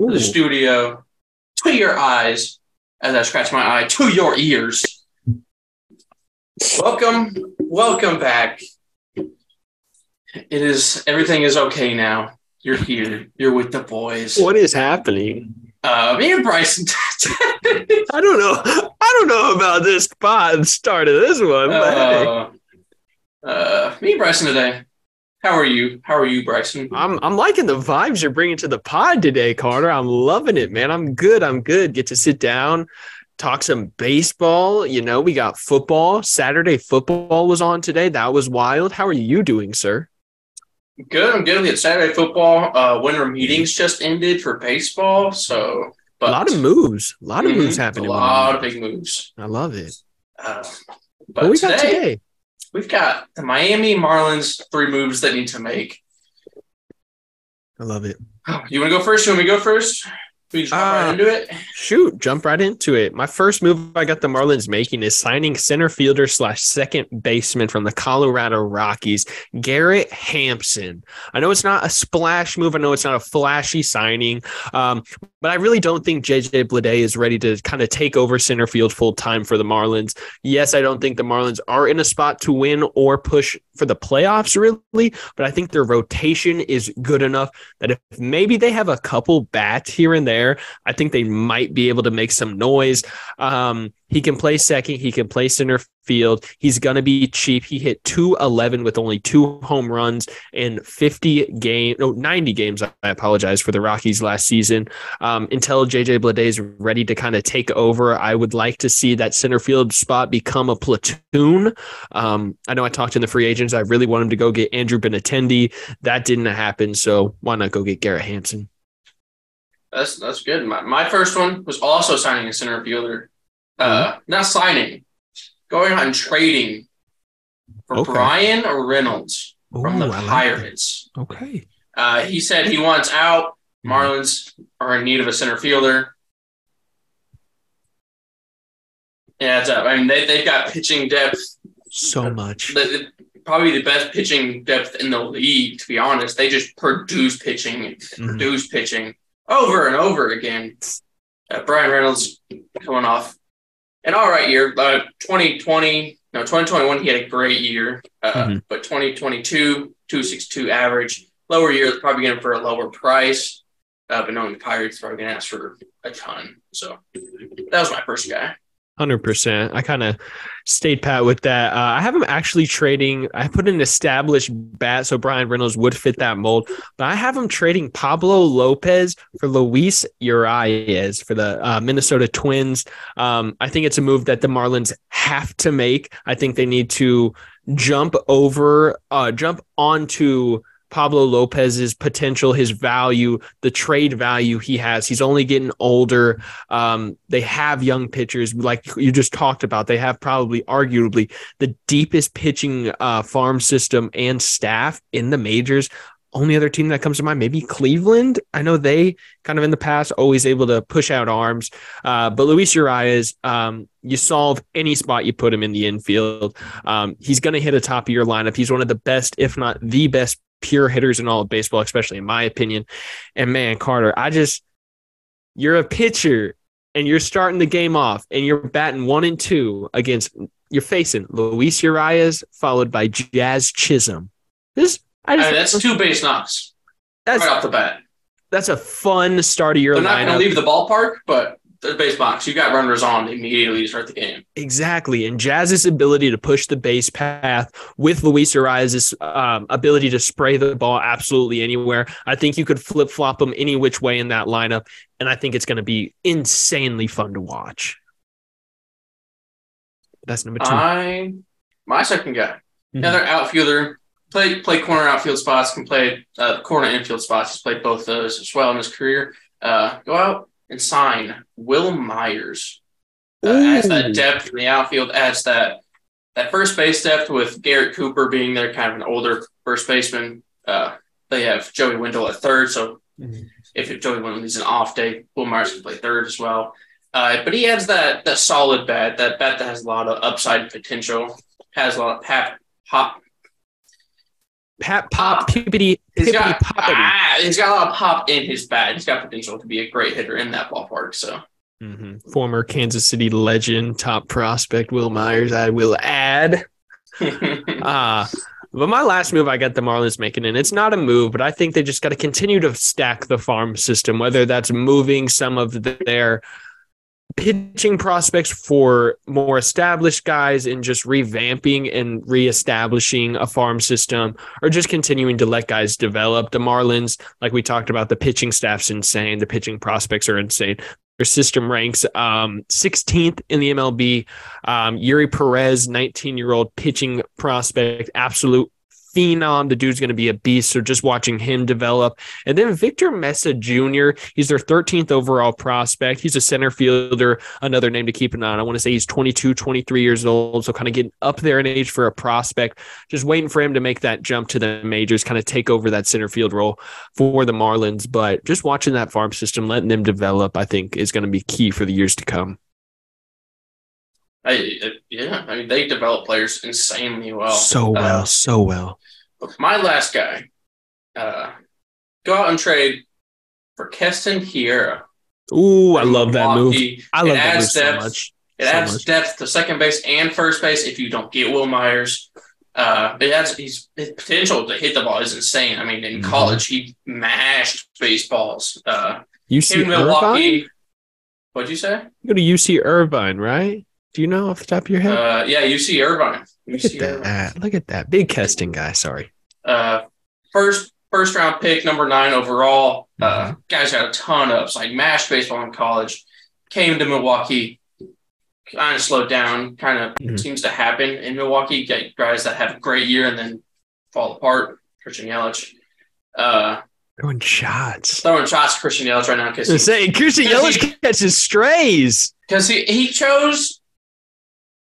to the studio, to your eyes, as I scratch my eye, to your ears. Welcome, welcome back. It is everything is okay now. You're here. You're with the boys. What is happening? Uh, me and Bryson. I don't know. I don't know about this pod start of this one. but hey. uh, uh, me and Bryson today. How are you? How are you, Bryson? I'm I'm liking the vibes you're bringing to the pod today, Carter. I'm loving it, man. I'm good. I'm good. Get to sit down, talk some baseball. You know, we got football. Saturday football was on today. That was wild. How are you doing, sir? Good. I'm good. We had Saturday football. Uh, winter meetings just ended for baseball, so but a lot of moves. A lot of moves Mhm, happening. A lot of big moves. I love it. Uh, but What we today, got today? We've got the Miami Marlins three moves that need to make. I love it. You want to go first? You want me to go first? We just jump Uh, right into it. Shoot, jump right into it. My first move I got the Marlins making is signing center fielder slash second baseman from the Colorado Rockies, Garrett Hampson. I know it's not a splash move. I know it's not a flashy signing, um, but I really don't think JJ Bleday is ready to kind of take over center field full time for the Marlins. Yes, I don't think the Marlins are in a spot to win or push for the playoffs, really, but I think their rotation is good enough that if maybe they have a couple bats here and there, I think they might be able to make some noise. Um, he can play second. He can play center field. He's going to be cheap. He hit 211 with only two home runs in 50 game, no, 90 games. I apologize for the Rockies last season. Um, until JJ Bleday is ready to kind of take over, I would like to see that center field spot become a platoon. Um, I know I talked to the free agents. I really want him to go get Andrew Benintendi. That didn't happen. So why not go get Garrett Hampson? That's that's good. My, my first one was also signing a center fielder. Uh, Mm-hmm. not signing, going on trading for Okay. Bryan Reynolds from the Ooh, I like. Pirates. Okay. Uh, he said he wants out. Mhm. Marlins are in need of a center fielder. Yeah, it's up. I mean, they, they've got pitching depth, So much. the, the- probably the best pitching depth in the league, to be honest. They just produce pitching Mhm. produce pitching over and over again. Uh, Bryan Reynolds coming off an all right year. Uh, 2020, no, 2021, he had a great year. Uh, Mhm. But 2022, 262 average. Lower year, probably getting for a lower price. Uh, but knowing the Pirates, probably going to ask for a ton. So that was my first guy. Hundred percent. I kind of stayed pat with that. Uh, I have him actually trading. I put an established bat, so Bryan Reynolds would fit that mold. But I have him trading Pablo Lopez for Luis Arraez for the uh, Minnesota Twins. Um, I think it's a move that the Marlins have to make. I think they need to jump over, uh, jump onto. Pablo Lopez's potential, his value, the trade value he has. He's only getting older. Um, they have young pitchers, like you just talked about. They have probably, arguably, the deepest pitching uh, farm system and staff in the majors. Only other team that comes to mind, maybe Cleveland. I know they kind of in the past always able to push out arms, uh, but Luis Arraez, um, you solve any spot you put him in the infield. Um, he's going to hit a top of your lineup. He's one of the best, if not the best, pure hitters in all of baseball, especially in my opinion. And man, Carter, I just you're a pitcher and you're starting the game off and you're batting one and two against you're facing Luis Arraez followed by Jazz Chisholm. This I I just mean, that's two base knocks that's right off the bat. that's a fun start of your They're not going to leave the ballpark, but the base box, you got runners on immediately to start the game. Exactly. And Jazz's ability to push the base path with Luis Arraez' um, ability to spray the ball absolutely anywhere. I think you could flip flop him any which way in that lineup. And I think it's going to be insanely fun to watch. That's number two. I, my second guy, Mhm. another outfielder, play play corner outfield spots, can play uh, corner infield spots. He's played both those as well in his career. Uh, go out and sign Wil Myers. Uh, adds that depth in the outfield, adds that that first base depth with Garrett Cooper being there, kind of an older first baseman. Uh, they have Joey Wendle at third, so Mhm. if Joey Wendle needs an off day, Wil Myers can play third as well. Uh, but he has that that solid bat, that bat that has a lot of upside potential, has a lot of Pat pop Pop. pippity He's got ah, he's got a lot of pop in his bat. He's got potential to be a great hitter in that ballpark. So Mhm. Former Kansas City legend, top prospect Wil Myers. I will add. Uh, but my last move, I got the Marlins making, and it's not a move, but I think they just got to continue to stack the farm system, whether that's moving some of their pitching prospects for more established guys and just revamping and reestablishing a farm system, or just continuing to let guys develop. The Marlins, like we talked about, the pitching staff's insane. The pitching prospects are insane. Their system ranks um, 16th in the MLB. Um, Eury Perez, 19 year old pitching prospect, absolute phenom. The dude's going to be a beast. So just watching him develop. And then Victor Mesa Jr., he's their 13th overall prospect. He's a center fielder, another name to keep an eye on. I want to say he's 22, 23 years old. So kind of getting up there in age for a prospect. Just waiting for him to make that jump to the majors, kind of take over that center field role for the Marlins. But just watching that farm system, letting them develop, I think is going to be key for the years to come. I, uh, yeah, I mean they develop players insanely well. so well, Uh, so well. my last guy, uh, go out and trade for Keston Hiura. Ooh, I love that move. I love It that move adds so depth. much. It so adds much. depth to second base and first base if you don't get Wil Myers. Uh, it has he's his potential to hit the ball is insane. I mean, in Mhm. college he mashed baseballs. Uh, in see Irvine? What'd you say? You go to UC Irvine, right? Do you know off the top of your head? Uh, yeah, UC Irvine. Look UC at Irvine. that. Look at that. Big Keston guy. Sorry. Uh, first first round pick, number nine overall. Uh, Mm-hmm. guys had a ton of like mashed baseball in college. Came to Milwaukee, kind of slowed down. Kind of Mhm. seems to happen in Milwaukee. Get guys that have a great year and then fall apart. Christian Yelich. Uh, Throwing shots. throwing shots Christian Yelich right now because he, Christian Because Yelich he- catches strays. 'cause he he chose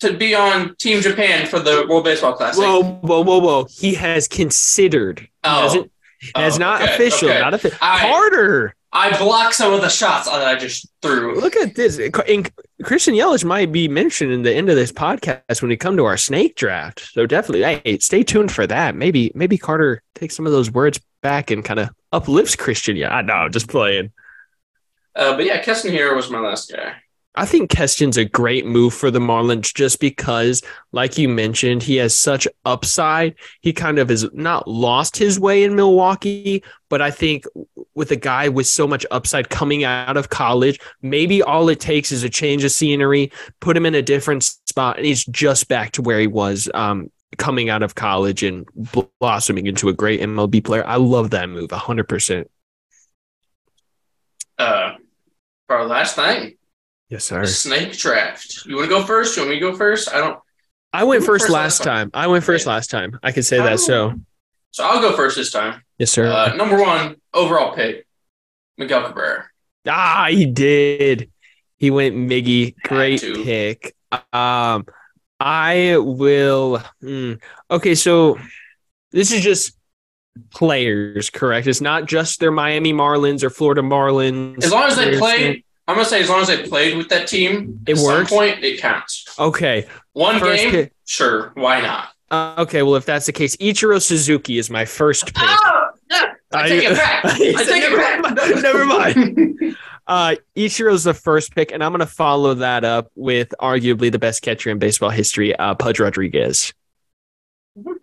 to be on Team Japan for the World Baseball Classic. Whoa, whoa, whoa, whoa. He has considered. Oh. has Oh, not okay, official. okay. Not official. Carter. I blocked some of the shots that I just threw. Look at this. And Christian Yelich might be mentioned in the end of this podcast when we come to our snake draft. So definitely, hey, stay tuned for that. Maybe, maybe Carter takes some of those words back and kind of uplifts Christian. Yeah, I know, just playing. Uh, but yeah, Keston Hiura was my last guy. I think Keston's a great move for the Marlins just because, like you mentioned, he has such upside. He kind of has not lost his way in Milwaukee, but I think with a guy with so much upside coming out of college, maybe all it takes is a change of scenery, put him in a different spot, and he's just back to where he was um, coming out of college and blossoming into a great MLB player. I love that move 100%. Uh, our last thing, Yes, sir. snake draft. You want to go first? You want me to go first? I don't. I went first first last last time. I went first Yeah. last time. I can say that. So, So I'll go first this time. yes, sir. Uh, number one overall pick, Miguel Cabrera. Ah, he did. He went Miggy. Great pick. Um, I will. hmm, Okay, so this is just players, correct? It's not just their Miami Marlins or Florida Marlins. As long as they played, I'm gonna say as long as they played with that team, It at works? some point it counts. Okay. One First game, pick. sure, why not? Uh, okay. Well, if that's the case, Ichiro Suzuki is my first pick. Oh, yeah, I take it back. I take it never, back. never mind. Uh, Ichiro's the first pick, and I'm going to follow that up with arguably the best catcher in baseball history, uh, Pudge Rodriguez,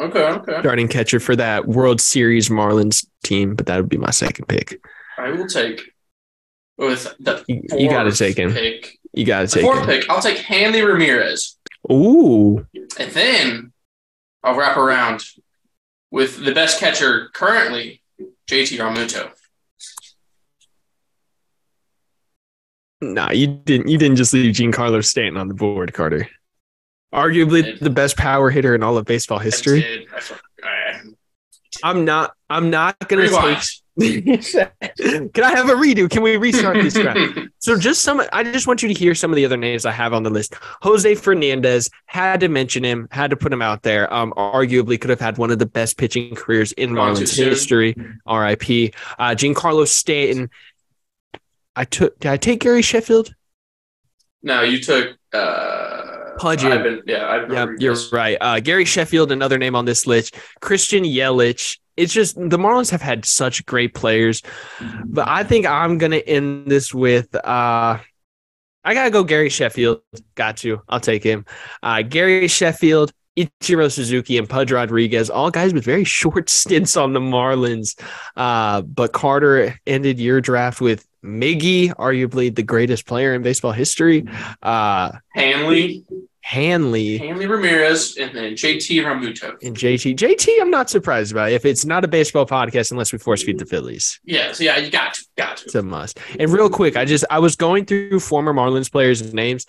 okay, okay. starting catcher for that World Series Marlins team. But that would be my second pick. I will take with the You, you got to take him. pick. You got to take fourth him. pick, I'll take Hanley Ramirez. Ooh, And then I'll wrap around with the best catcher currently, JT Realmuto. nah, you didn't. You didn't just leave Giancarlo Stanton on the board, Carter. Arguably the best power hitter in all of baseball history. I am not. I'm not to Rewind. take. Can I have a redo? Can we restart this draft? So just some I just want you to hear some of the other names I have on the list. Jose Fernandez had to mention him, had to put him out there. Um, arguably could have had one of the best pitching careers in Marlins history. R.I.P. Uh, Giancarlo Stanton. I took. Did I take Gary Sheffield? no, you took uh, Pudge I've him. been, yeah, I've Yeah, you're right. Uh, Gary Sheffield, another name on this list. Christian Yelich. It's just the Marlins have had such great players, but I think I'm gonna end this with. Uh, I gotta go Gary Sheffield. Got you. I'll take him. Uh, Gary Sheffield, Ichiro Suzuki, and Pudge Rodriguez, all guys with very short stints on the Marlins. Uh, but Carter ended your draft with Miggy, arguably the greatest player in baseball history. Uh, Hanley, Hanley. Hanley Ramirez, and then JT Realmuto. and JT. JT, I'm not surprised by if it's not a baseball podcast unless we force feed the Phillies. Yeah, so yeah, you got to, got to. It's a must. And real quick, I just I was going through former Marlins players' names,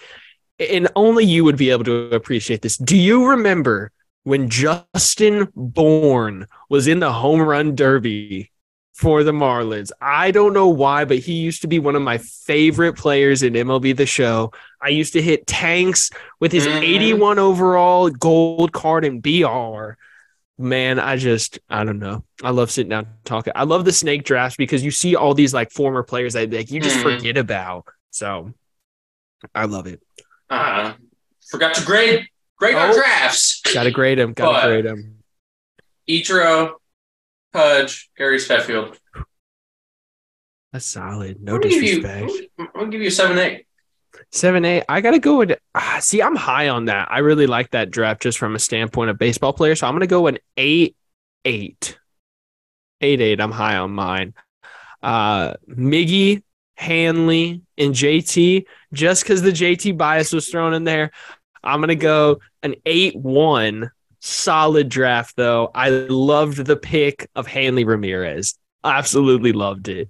and only you would be able to appreciate this. Do you remember when Justin Bour was in the home run derby for the Marlins? I don't know why, but he used to be one of my favorite players in MLB The Show. I used to hit tanks with his Mhm. 81 overall gold card and BR. Man, I just I don't know. I love sitting down talking. I love the snake drafts because you see all these like former players that like you just Mhm. forget about. So I love it. Uh, forgot to grade grade our Oh. drafts. Gotta grade him. Gotta But- grade him. Ichiro, Pudge, Gary Sheffield. That's solid. No I'm give you. disrespect. I'm gonna give you a seven eight. Seven eight. I gotta go with. Ah, see, I'm high on that. I really like that draft just from a standpoint of baseball player. So I'm gonna go an eight eight. Eight eight. I'm high on mine. Uh, Miggy, Hanley, and JT. Just because the JT bias was thrown in there, I'm gonna go an eight one. Solid draft though. I loved the pick of Hanley Ramirez. Absolutely loved it.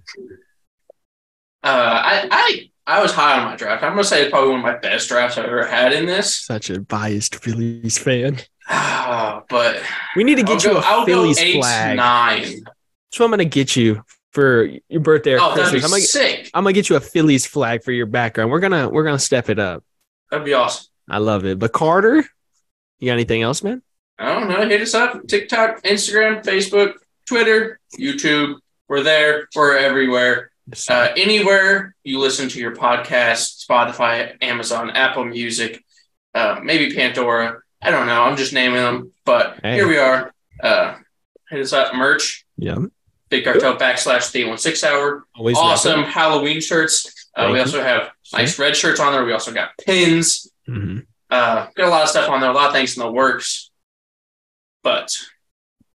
Uh, I I I was high on my draft. I'm gonna say it's probably one of my best drafts I've ever had in this. Such a biased Phillies fan. Ah, but We need to I'll get go, you a I'll Phillies go eight flag. nine. That's what I'm gonna get you for your birthday or Oh, Christmas. I'm gonna, sick. I'm gonna get you a Phillies flag for your background. We're gonna we're gonna step it up. That'd be awesome. I love it. But Carter, you got anything else, man? I don't know. Hit us up. TikTok, Instagram, Facebook, Twitter, YouTube. We're there. We're everywhere. Uh, anywhere you listen to your podcast, Spotify, Amazon, Apple Music, uh, maybe Pandora. I don't know. I'm just naming them, but Hey. here we are. Uh, hit us up. Merch. yeah. Big Cartel backslash the one six hour. Always Awesome Halloween shirts. Uh, we also have nice red shirts on there. We also got pins. Mhm. Uh, got a lot of stuff on there. A lot of things in the works. But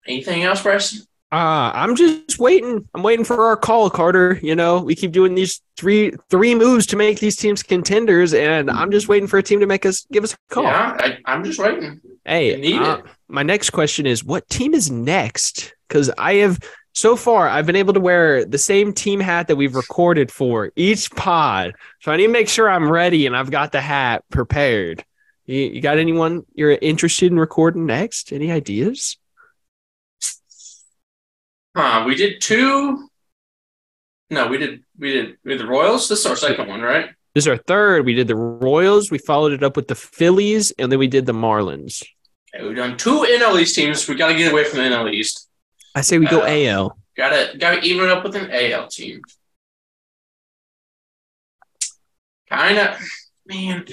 anything else, Bryson? Uh, I'm just waiting. I'm waiting for our call, Carter. You know, we keep doing these three three moves to make these teams contenders, and I'm just waiting for a team to make us give us a call. Yeah, I, I'm just waiting. Hey, uh, my next question is what team is next? Because I have so far I've been able to wear the same team hat that we've recorded for each pod. So I need to make sure I'm ready and I've got the hat prepared. You, you got anyone you're interested in recording next? Any ideas? Huh? We did two. No, we did. We did. We did the Royals. This is our second one, right? This is our third. We did the Royals. We followed it up with the Phillies, and then we did the Marlins. Okay, we've done two NL East teams. We got to get away from the NL East. I say we go Uh, AL. Got to got to even it up with an AL team. Kind of, man.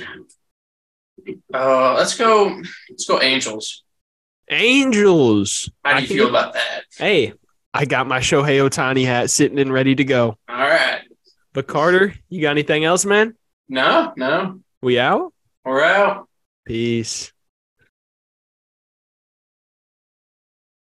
Uh, let's go. Let's go Angels. Angels. How do you feel about that? Hey, I got my Shohei Ohtani hat sitting and ready to go. All right. But Carter, you got anything else, man? No, no, We out? we're out. Peace.